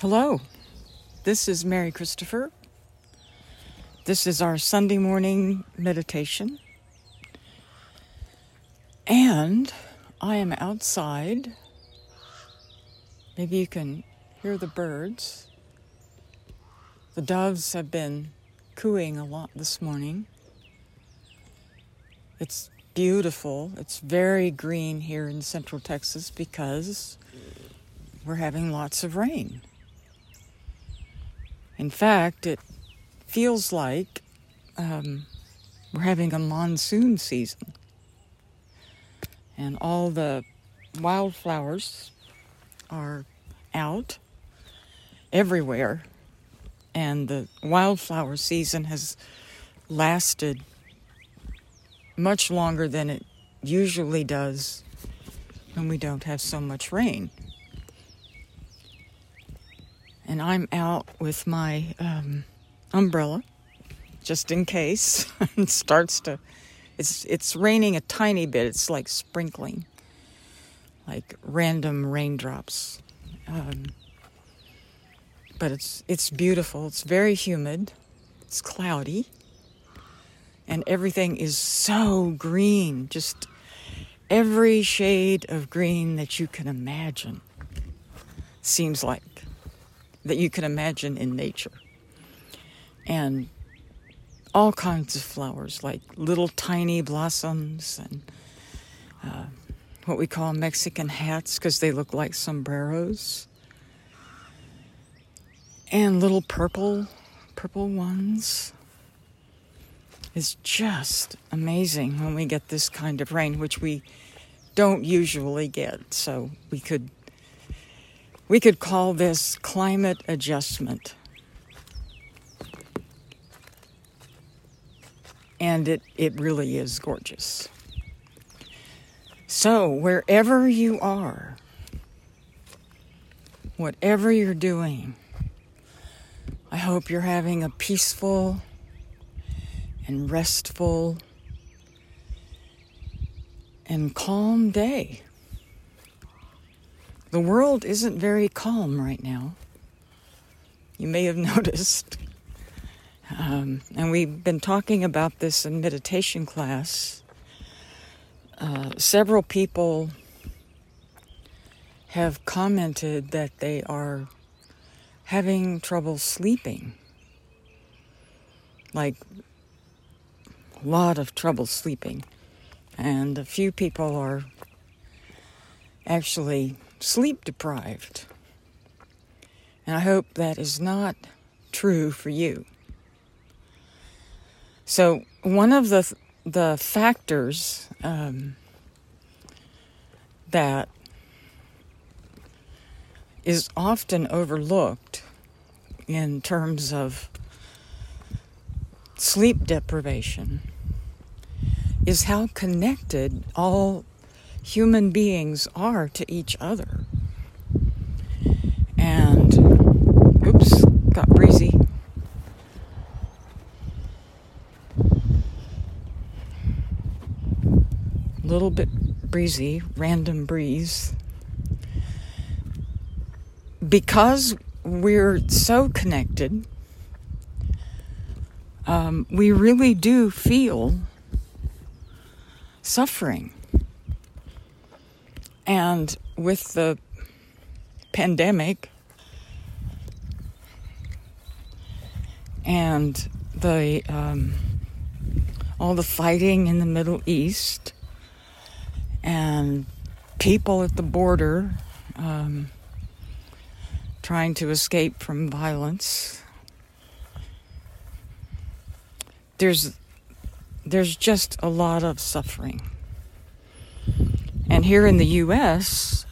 Hello, this is Mary Christopher. This is our Sunday morning meditation. And I am outside. Maybe you can hear the birds. The doves have been cooing a lot this morning. It's beautiful. It's very green here in central Texas because we're having lots of rain. In fact, it feels like um, we're having a monsoon season. And all the wildflowers are out everywhere. And the wildflower season has lasted much longer than it usually does when we don't have so much rain and I'm out with my um, umbrella just in case. It starts to it's it's raining a tiny bit. It's like sprinkling like random raindrops. Um, but it's it's beautiful. It's very humid. It's cloudy. And everything is so green. Just every shade of green that you can imagine seems like that you can imagine in nature. And all kinds of flowers, like little tiny blossoms and uh, what we call Mexican hats because they look like sombreros, and little purple, purple ones. It's just amazing when we get this kind of rain, which we don't usually get. So we could we could call this climate adjustment. And it, it really is gorgeous. So, wherever you are, whatever you're doing, I hope you're having a peaceful and restful and calm day. The world isn't very calm right now. You may have noticed. Um, and we've been talking about this in meditation class. Uh, several people have commented that they are having trouble sleeping. Like, a lot of trouble sleeping. And a few people are actually sleep deprived. And I hope that is not true for you. So, one of the, the factors um, that is often overlooked in terms of sleep deprivation is how connected all human beings are to each other. And, oops, got breezy. Little bit breezy, random breeze. Because we're so connected, um, we really do feel suffering. And with the pandemic and the um, all the fighting in the Middle East and people at the border um, trying to escape from violence. There's there's just a lot of suffering. And here in the U.S.,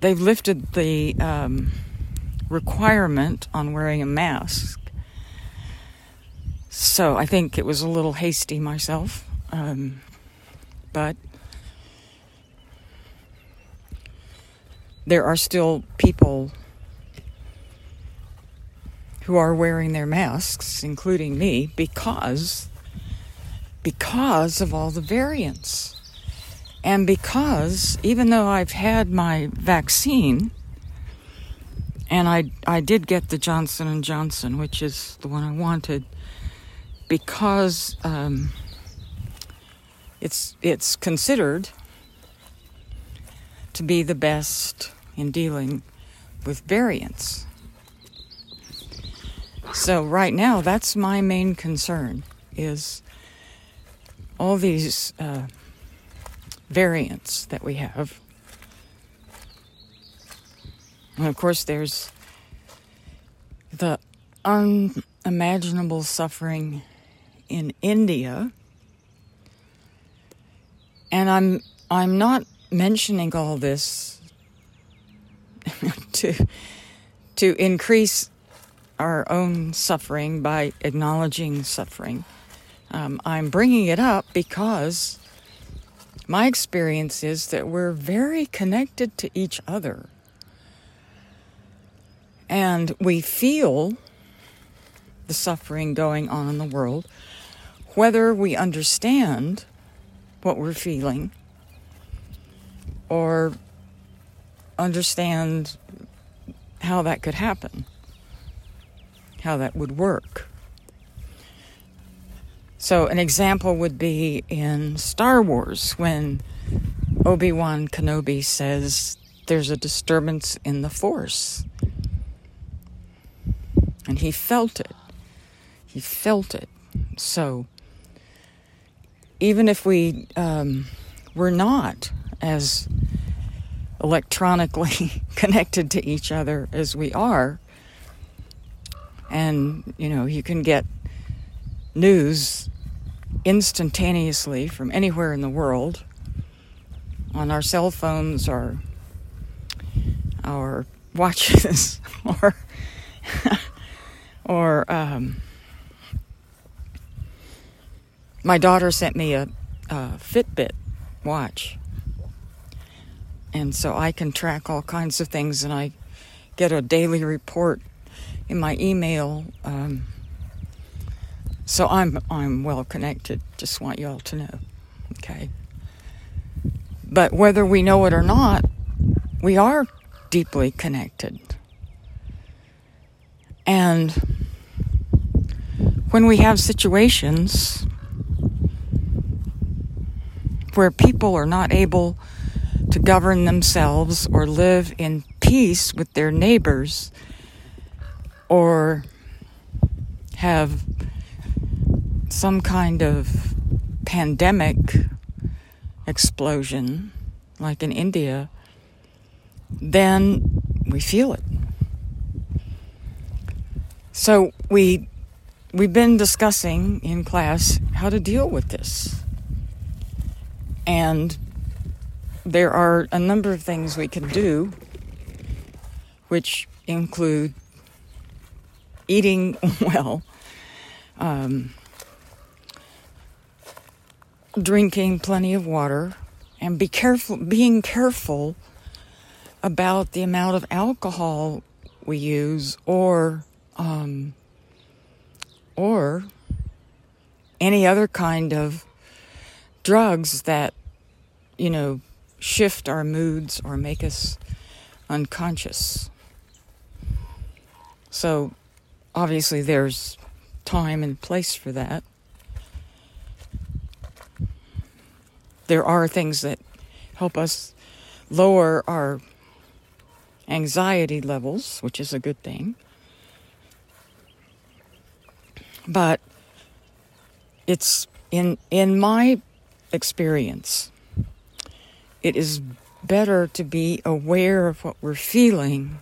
they've lifted the um, requirement on wearing a mask. So I think it was a little hasty myself. Um, but there are still people who are wearing their masks, including me, because because of all the variants. And because even though I've had my vaccine, and I I did get the Johnson and Johnson, which is the one I wanted, because um, it's it's considered to be the best in dealing with variants. So right now, that's my main concern is all these uh, variants that we have. And of course, there's the unimaginable suffering in India. And I'm I'm not mentioning all this to to increase our own suffering by acknowledging suffering. Um, I'm bringing it up because my experience is that we're very connected to each other. And we feel the suffering going on in the world, whether we understand what we're feeling or understand how that could happen, how that would work. So, an example would be in Star Wars when Obi Wan Kenobi says there's a disturbance in the Force. And he felt it. He felt it. So, even if we um, were not as electronically connected to each other as we are, and you know, you can get news instantaneously from anywhere in the world on our cell phones or our watches or or um, my daughter sent me a, a Fitbit watch. And so I can track all kinds of things and I get a daily report in my email um, so I'm I'm well connected. Just want you all to know. Okay. But whether we know it or not, we are deeply connected. And when we have situations where people are not able to govern themselves or live in peace with their neighbors or have some kind of pandemic explosion, like in India, then we feel it. So we we've been discussing in class how to deal with this. And there are a number of things we can do which include eating well, um, drinking plenty of water and be careful being careful about the amount of alcohol we use or um, or any other kind of drugs that you know shift our moods or make us unconscious. So obviously there's time and place for that there are things that help us lower our anxiety levels, which is a good thing. But it's in in my experience, it is better to be aware of what we're feeling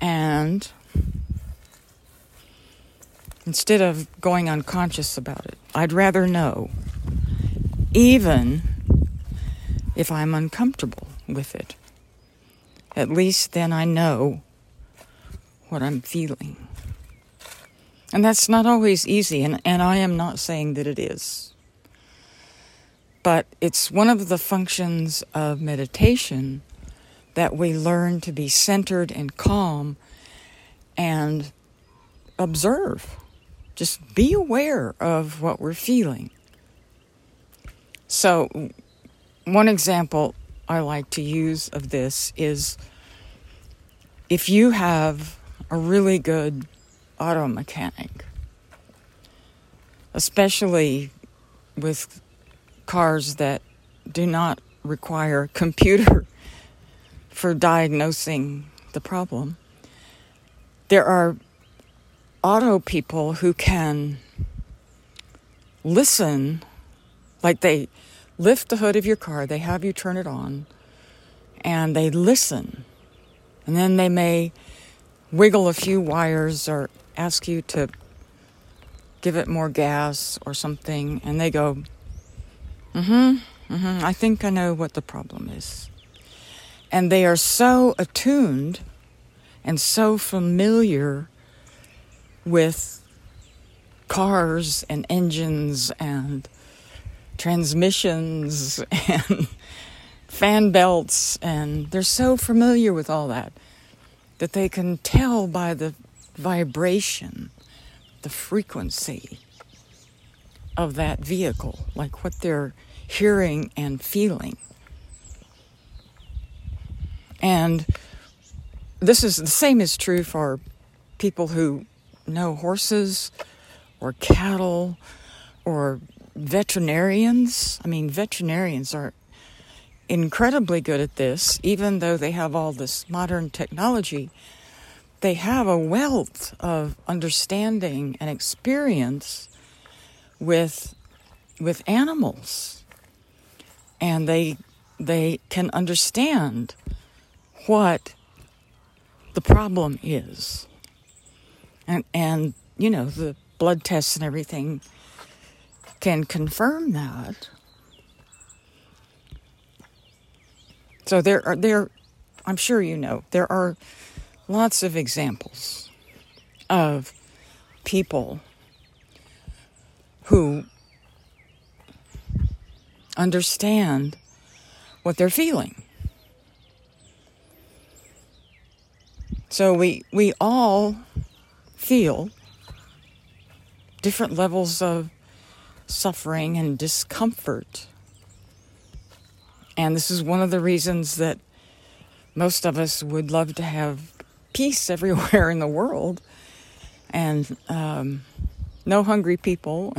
and instead of going unconscious about it. I'd rather know even if I'm uncomfortable with it. At least then I know what I'm feeling. And that's not always easy, and, and I am not saying that it is. But it's one of the functions of meditation that we learn to be centered and calm and observe. Just be aware of what we're feeling. So one example I like to use of this is if you have a really good auto mechanic, especially with cars that do not require a computer for diagnosing the problem. There are auto people who can listen, like they lift the hood of your car, they have you turn it on, and they listen. And then they may wiggle a few wires or ask you to give it more gas or something, and they go, mm hmm, mm hmm, I think I know what the problem is. And they are so attuned and so familiar with cars and engines and transmissions and fan belts, and they're so familiar with all that that they can tell by the vibration, the frequency of that vehicle, like what they're hearing and feeling. And this is the same is true for people who know horses or cattle or veterinarians. I mean, veterinarians are incredibly good at this, even though they have all this modern technology. They have a wealth of understanding and experience with with animals, and they they can understand what the problem is, and and you know the blood tests and everything can confirm that. So there are there I'm sure you know there are lots of examples of people who understand what they're feeling. So we we all feel different levels of suffering and discomfort. And this is one of the reasons that most of us would love to have peace everywhere in the world and um, no hungry people.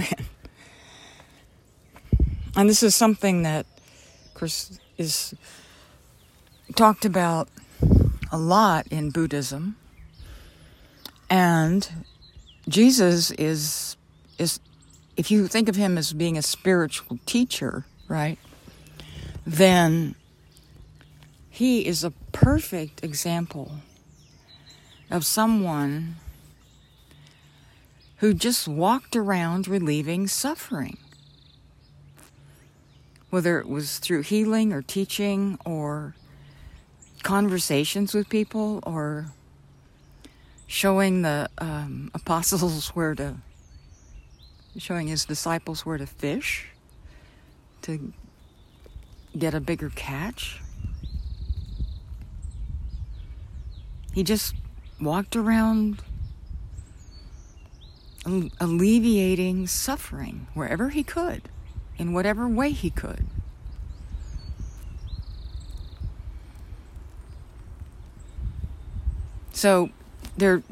and this is something that, of course, is talked about a lot in Buddhism. And Jesus is is if you think of him as being a spiritual teacher, right? Then he is a perfect example of someone who just walked around relieving suffering. Whether it was through healing or teaching or conversations with people or showing the um, apostles where to, showing his disciples where to fish to get a bigger catch. He just walked around alleviating suffering wherever he could, in whatever way he could. So there,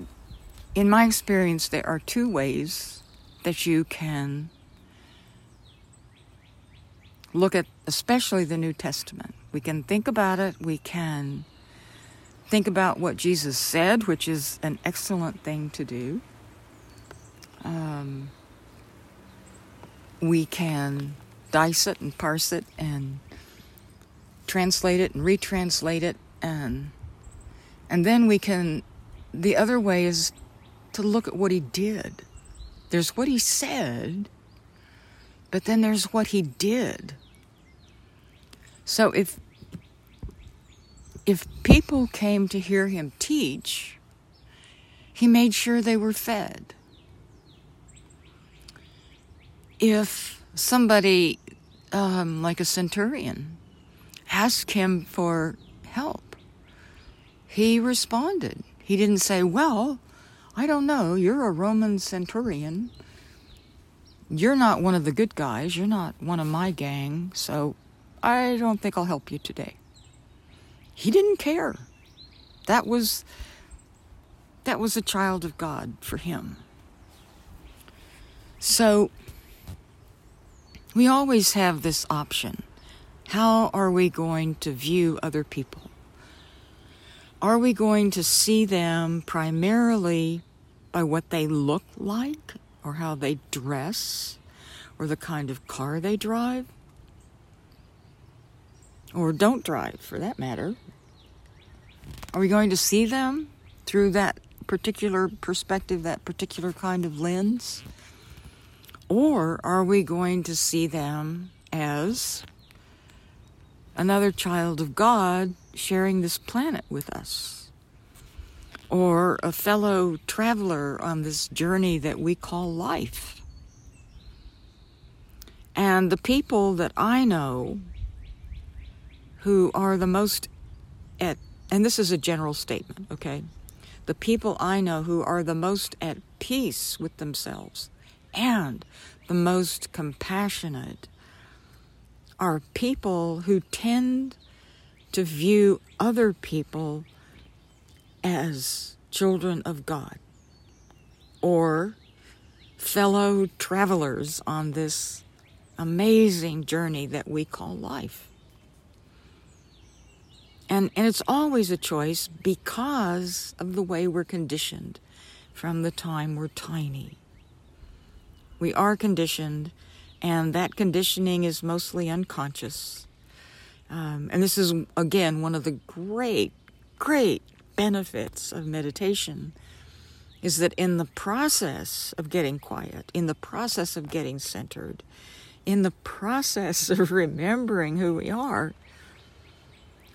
in my experience, there are two ways that you can look at, especially the New Testament. We can think about it, we can think about what Jesus said, which is an excellent thing to do. Um, we can dice it and parse it and translate it and retranslate it and and then we can the other way is to look at what he did. There's what he said, but then there's what he did. So if if people came to hear him teach, he made sure they were fed. If somebody, um, like a centurion, asked him for help, he responded. He didn't say, Well, I don't know, you're a Roman centurion. You're not one of the good guys. You're not one of my gang, so I don't think I'll help you today. He didn't care. That was that was a child of God for him. So we always have this option. How are we going to view other people? Are we going to see them primarily by what they look like or how they dress or the kind of car they drive? Or don't drive, for that matter. Are we going to see them through that particular perspective, that particular kind of lens? Or are we going to see them as another child of God sharing this planet with us? Or a fellow traveler on this journey that we call life? And the people that I know who are the most at, and this is a general statement, okay? The people I know who are the most at peace with themselves and the most compassionate are people who tend to view other people as children of God or fellow travelers on this amazing journey that we call life. And, and it's always a choice because of the way we're conditioned from the time we're tiny. We are conditioned, and that conditioning is mostly unconscious. Um, and this is, again, one of the great, great benefits of meditation is that in the process of getting quiet, in the process of getting centered, in the process of remembering who we are,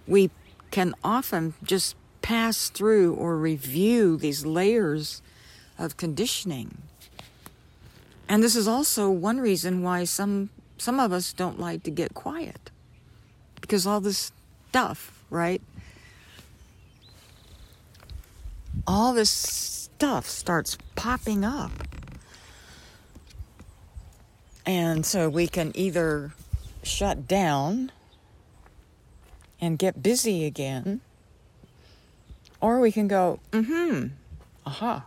we can often just pass through or review these layers of conditioning. And this is also one reason why some some of us don't like to get quiet. Because all this stuff, right? All this stuff starts popping up. And so we can either shut down and get busy again. Or we can go, mm-hmm, aha,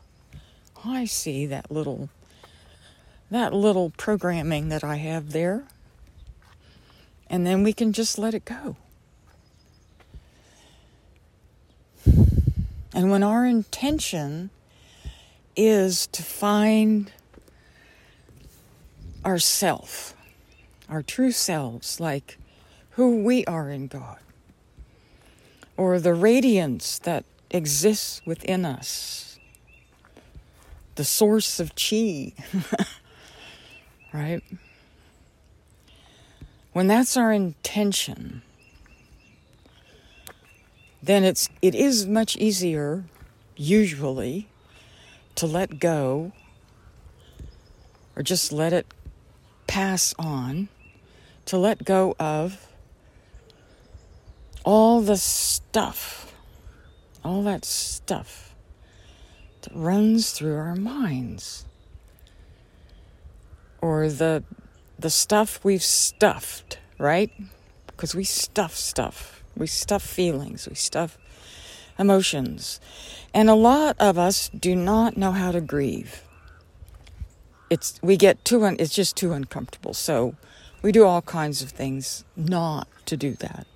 I see that little that little programming that I have there. And then we can just let it go. And when our intention is to find ourself, our true selves, like who we are in God, or the radiance that exists within us, the source of chi, right? When that's our intention, then it's it is much easier usually to let go or just let it pass on to let go of all the stuff, all that stuff that runs through our minds, or the the stuff we've stuffed, right? Because we stuff stuff, we stuff feelings, we stuff emotions, and a lot of us do not know how to grieve. It's we get too un, it's just too uncomfortable, so we do all kinds of things not to do that.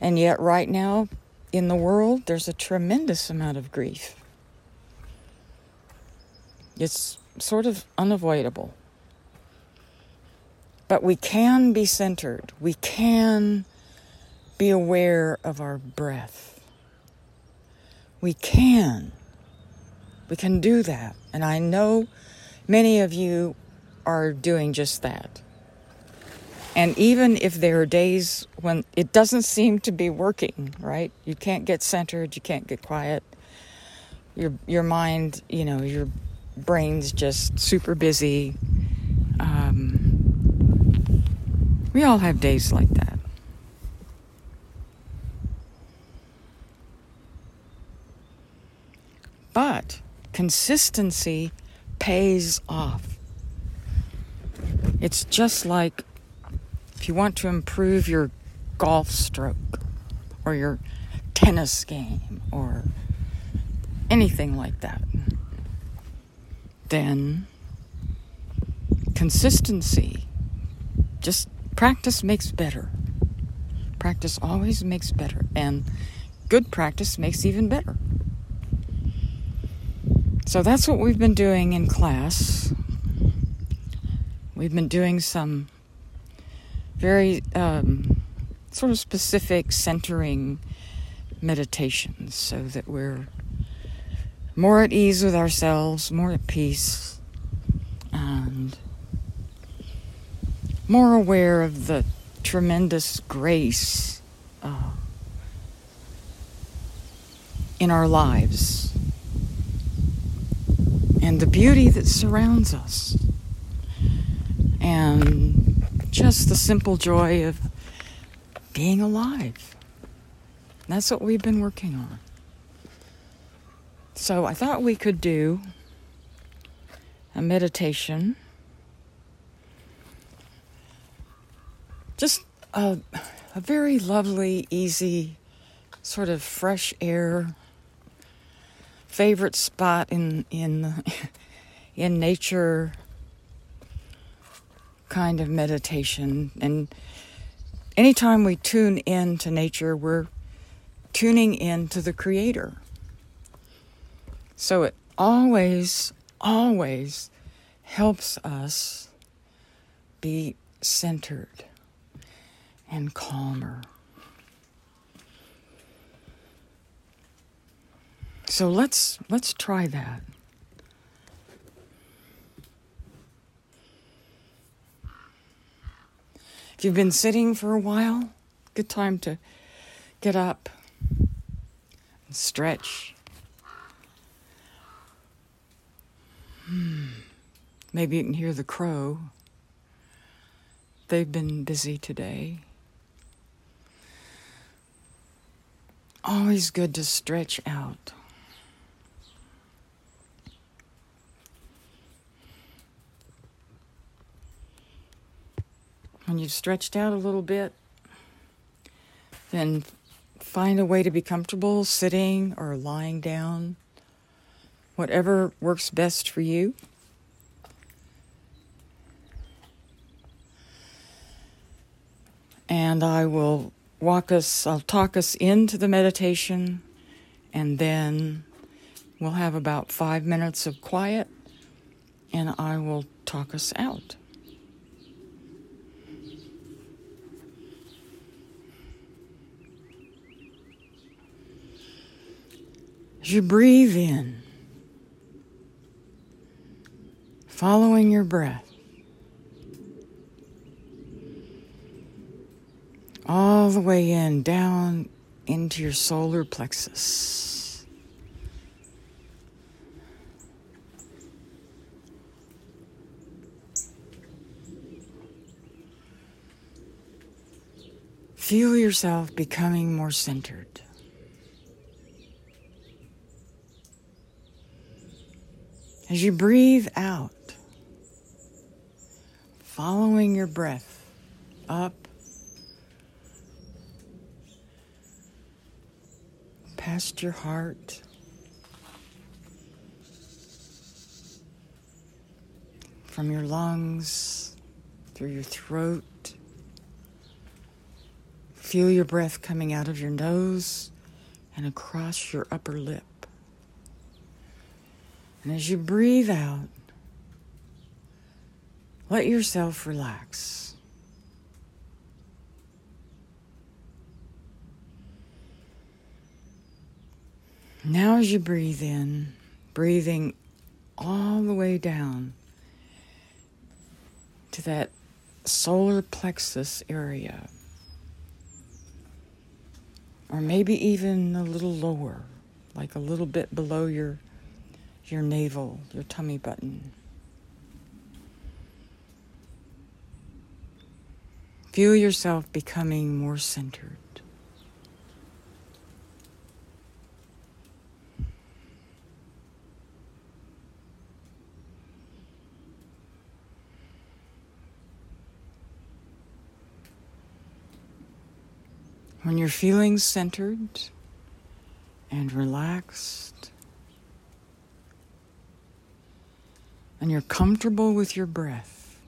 And yet, right now in the world, there's a tremendous amount of grief. It's sort of unavoidable. But we can be centered. We can be aware of our breath. We can. We can do that. And I know many of you are doing just that. And even if there are days when it doesn't seem to be working, right? You can't get centered, you can't get quiet. Your your mind, you know, your brain's just super busy. Um, we all have days like that. But consistency pays off. It's just like if you want to improve your golf stroke or your tennis game or anything like that, then consistency, just practice makes better. Practice always makes better, and good practice makes even better. So that's what we've been doing in class. We've been doing some very um, sort of specific centering meditations so that we're more at ease with ourselves, more at peace, and more aware of the tremendous grace uh, in our lives and the beauty that surrounds us and just the simple joy of being alive. That's what we've been working on. So I thought we could do a meditation. Just a, a very lovely, easy, sort of fresh air favorite spot in in in nature kind of meditation. And anytime we tune in to nature we're tuning in to the creator. So it always always helps us be centered and calmer So let's let's try that. If you've been sitting for a while, good time to get up and stretch. Hmm. Maybe you can hear the crow. They've been busy today. Always good to stretch out. When you've stretched out a little bit, then find a way to be comfortable sitting or lying down, whatever works best for you. And I will walk us, I'll talk us into the meditation, and then we'll have about five minutes of quiet, and I will talk us out. As you breathe in, following your breath, all the way in, down into your solar plexus. Feel yourself becoming more centered. As you breathe out, following your breath up, past your heart, from your lungs, through your throat. Feel your breath coming out of your nose and across your upper lip. And as you breathe out, let yourself relax. Now, as you breathe in, breathing all the way down to that solar plexus area, or maybe even a little lower, like a little bit below your your navel, your tummy button. Feel yourself becoming more centered. When you're feeling centered and relaxed, and you're comfortable with your breath,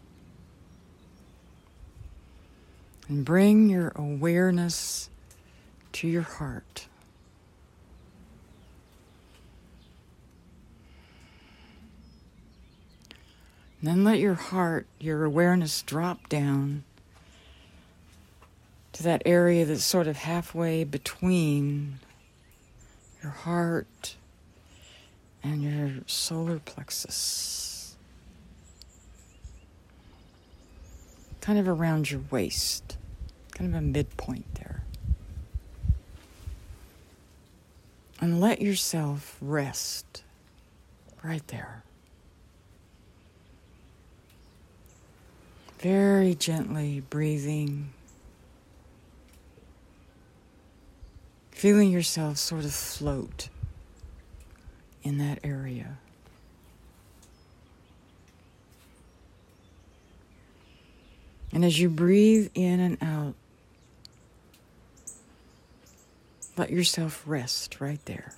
and bring your awareness to your heart. And then let your heart, your awareness drop down to that area that's sort of halfway between your heart and your solar plexus. Kind of around your waist, kind of a midpoint there. And let yourself rest right there. Very gently breathing, feeling yourself sort of float in that area. And as you breathe in and out, let yourself rest right there.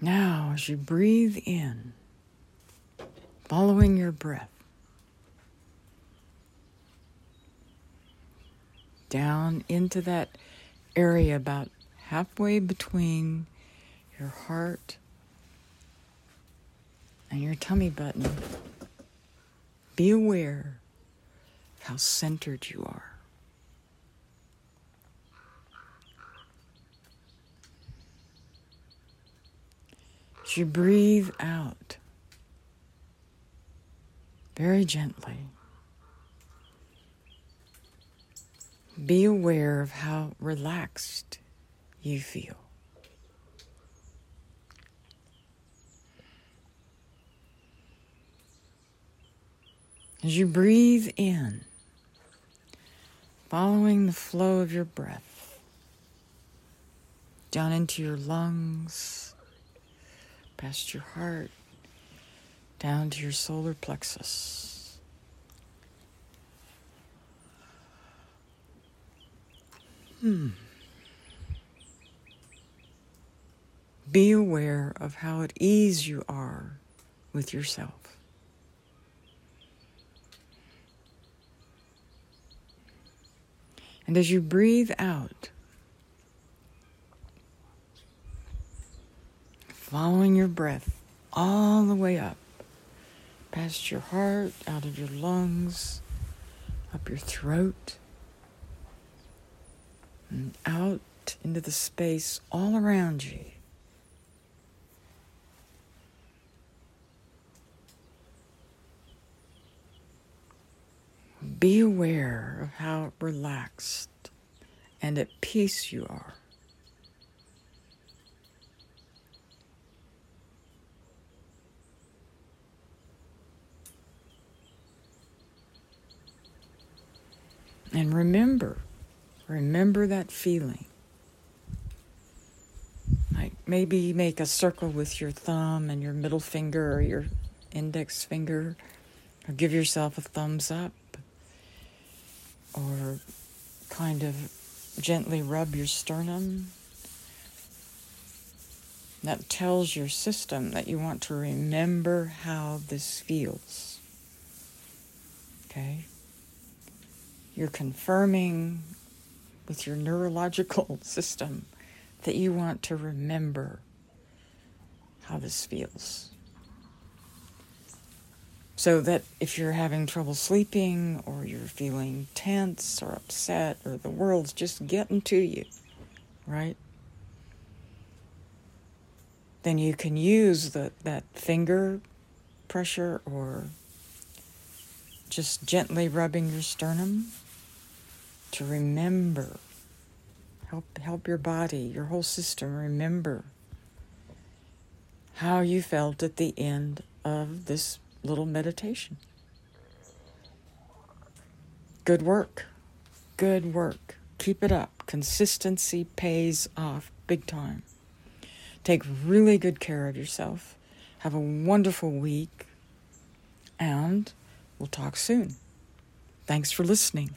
Now, as you breathe in, following your breath, down into that area about halfway between your heart and your tummy button. Be aware of how centered you are. You breathe out very gently, be aware of how relaxed you feel. As you breathe in, following the flow of your breath down into your lungs, past your heart, down to your solar plexus. Hmm. Be aware of how at ease you are with yourself. And as you breathe out, following your breath all the way up, past your heart, out of your lungs, up your throat, and out into the space all around you. Be aware of how relaxed and at peace you are. And remember, remember that feeling. Like maybe make a circle with your thumb and your middle finger or your index finger, or give yourself a thumbs up or kind of gently rub your sternum. That tells your system that you want to remember how this feels. Okay? You're confirming with your neurological system that you want to remember how this feels. So that if you're having trouble sleeping or you're feeling tense or upset or the world's just getting to you, right? Then you can use the, that finger pressure or just gently rubbing your sternum to remember. Help, help your body, your whole system remember how you felt at the end of this little meditation. Good work. Good work. Keep it up. Consistency pays off big time. Take really good care of yourself. Have a wonderful week. And we'll talk soon. Thanks for listening.